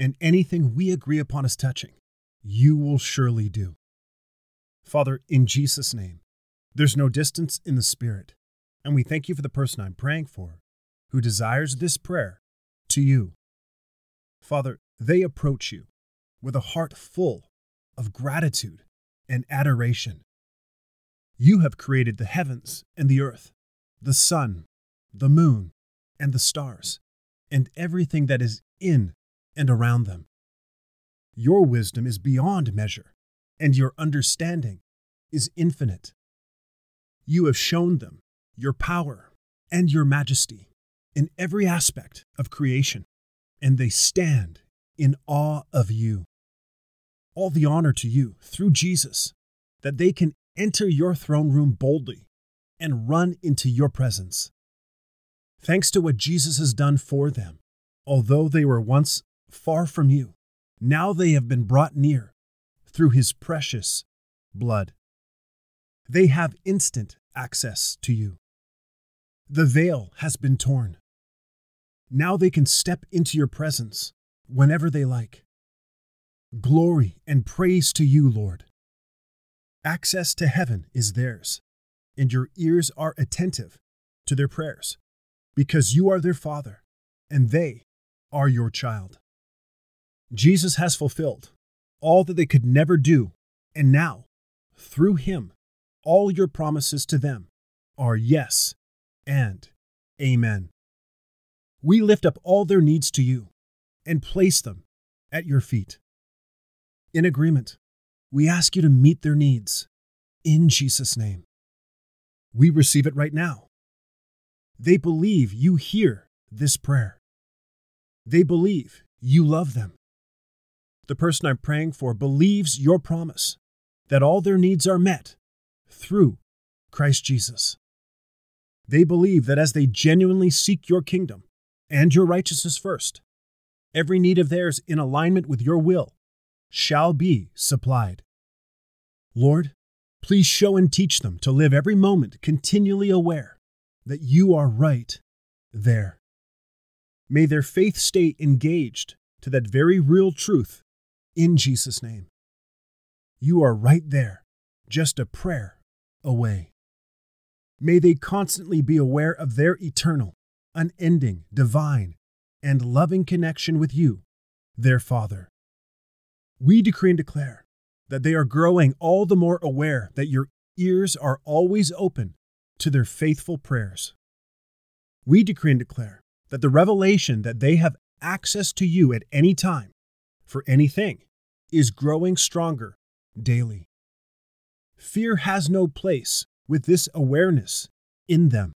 And anything we agree upon as touching, you will surely do. Father, in Jesus' name, there's no distance in the Spirit, and we thank you for the person I'm praying for who desires this prayer to you. Father, they approach you with a heart full of gratitude and adoration. You have created the heavens and the earth, the sun, the moon, and the stars, and everything that is in and around them. Your wisdom is beyond measure, and your understanding is infinite. You have shown them your power and your majesty in every aspect of creation, and they stand in awe of you. All the honor to you through Jesus, that they can enter your throne room boldly and run into your presence. Thanks to what Jesus has done for them, although they were once far from you, now they have been brought near through his precious blood. They have instant access to you. The veil has been torn. Now they can step into your presence whenever they like. Glory and praise to you, Lord. Access to heaven is theirs, and your ears are attentive to their prayers, because you are their Father, and they are your child. Jesus has fulfilled all that they could never do, and now, through him, all your promises to them are yes and amen. We lift up all their needs to you and place them at your feet. In agreement, we ask you to meet their needs in Jesus' name. We receive it right now. They believe you hear this prayer. They believe you love them. The person I'm praying for believes your promise that all their needs are met through Christ Jesus. They believe that as they genuinely seek your kingdom and your righteousness first, every need of theirs in alignment with your will shall be supplied. Lord, please show and teach them to live every moment continually aware that you are right there. May their faith stay engaged to that very real truth in Jesus' name. You are right there, just a prayer away. May they constantly be aware of their eternal, unending, divine, and loving connection with you, their Father. We decree and declare that they are growing all the more aware that your ears are always open to their faithful prayers. We decree and declare that the revelation that they have access to you at any time for anything is growing stronger daily. Fear has no place with this awareness in them.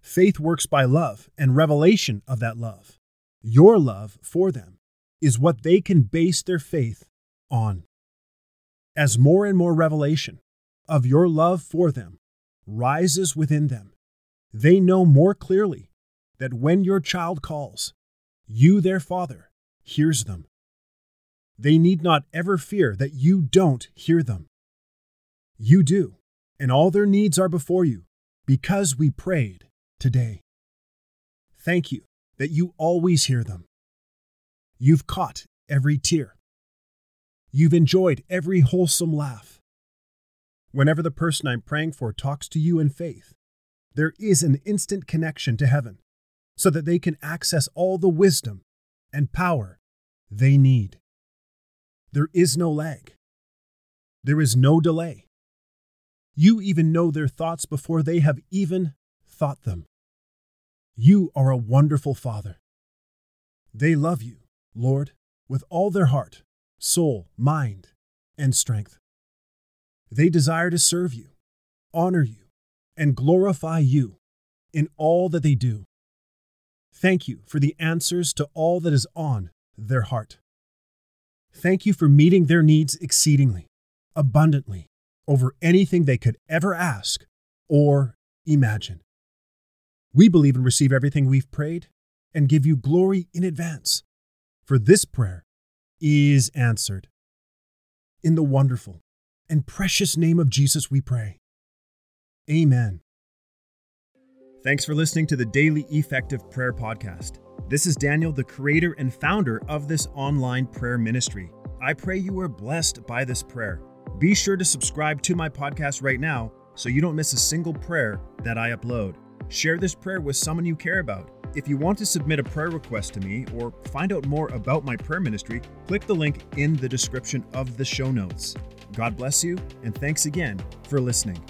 Faith works by love and revelation of that love. Your love for them is what they can base their faith on. As more and more revelation of your love for them rises within them, they know more clearly that when your child calls, you, their father, hears them. They need not ever fear that you don't hear them. You do, and all their needs are before you because we prayed today. Thank you that you always hear them. You've caught every tear. You've enjoyed every wholesome laugh. Whenever the person I'm praying for talks to you in faith, there is an instant connection to heaven so that they can access all the wisdom and power they need. There is no lag. There is no delay. You even know their thoughts before they have even thought them. You are a wonderful Father. They love you, Lord, with all their heart, soul, mind, and strength. They desire to serve you, honor you, and glorify you in all that they do. Thank you for the answers to all that is on their heart. Thank you for meeting their needs exceedingly, abundantly, over anything they could ever ask or imagine. We believe and receive everything we've prayed and give you glory in advance, for this prayer is answered. In the wonderful and precious name of Jesus, we pray. Amen. Thanks for listening to the Daily Effective Prayer Podcast. This is Daniel, the creator and founder of this online prayer ministry. I pray you are blessed by this prayer. Be sure to subscribe to my podcast right now so you don't miss a single prayer that I upload. Share this prayer with someone you care about. If you want to submit a prayer request to me or find out more about my prayer ministry, click the link in the description of the show notes. God bless you, and thanks again for listening.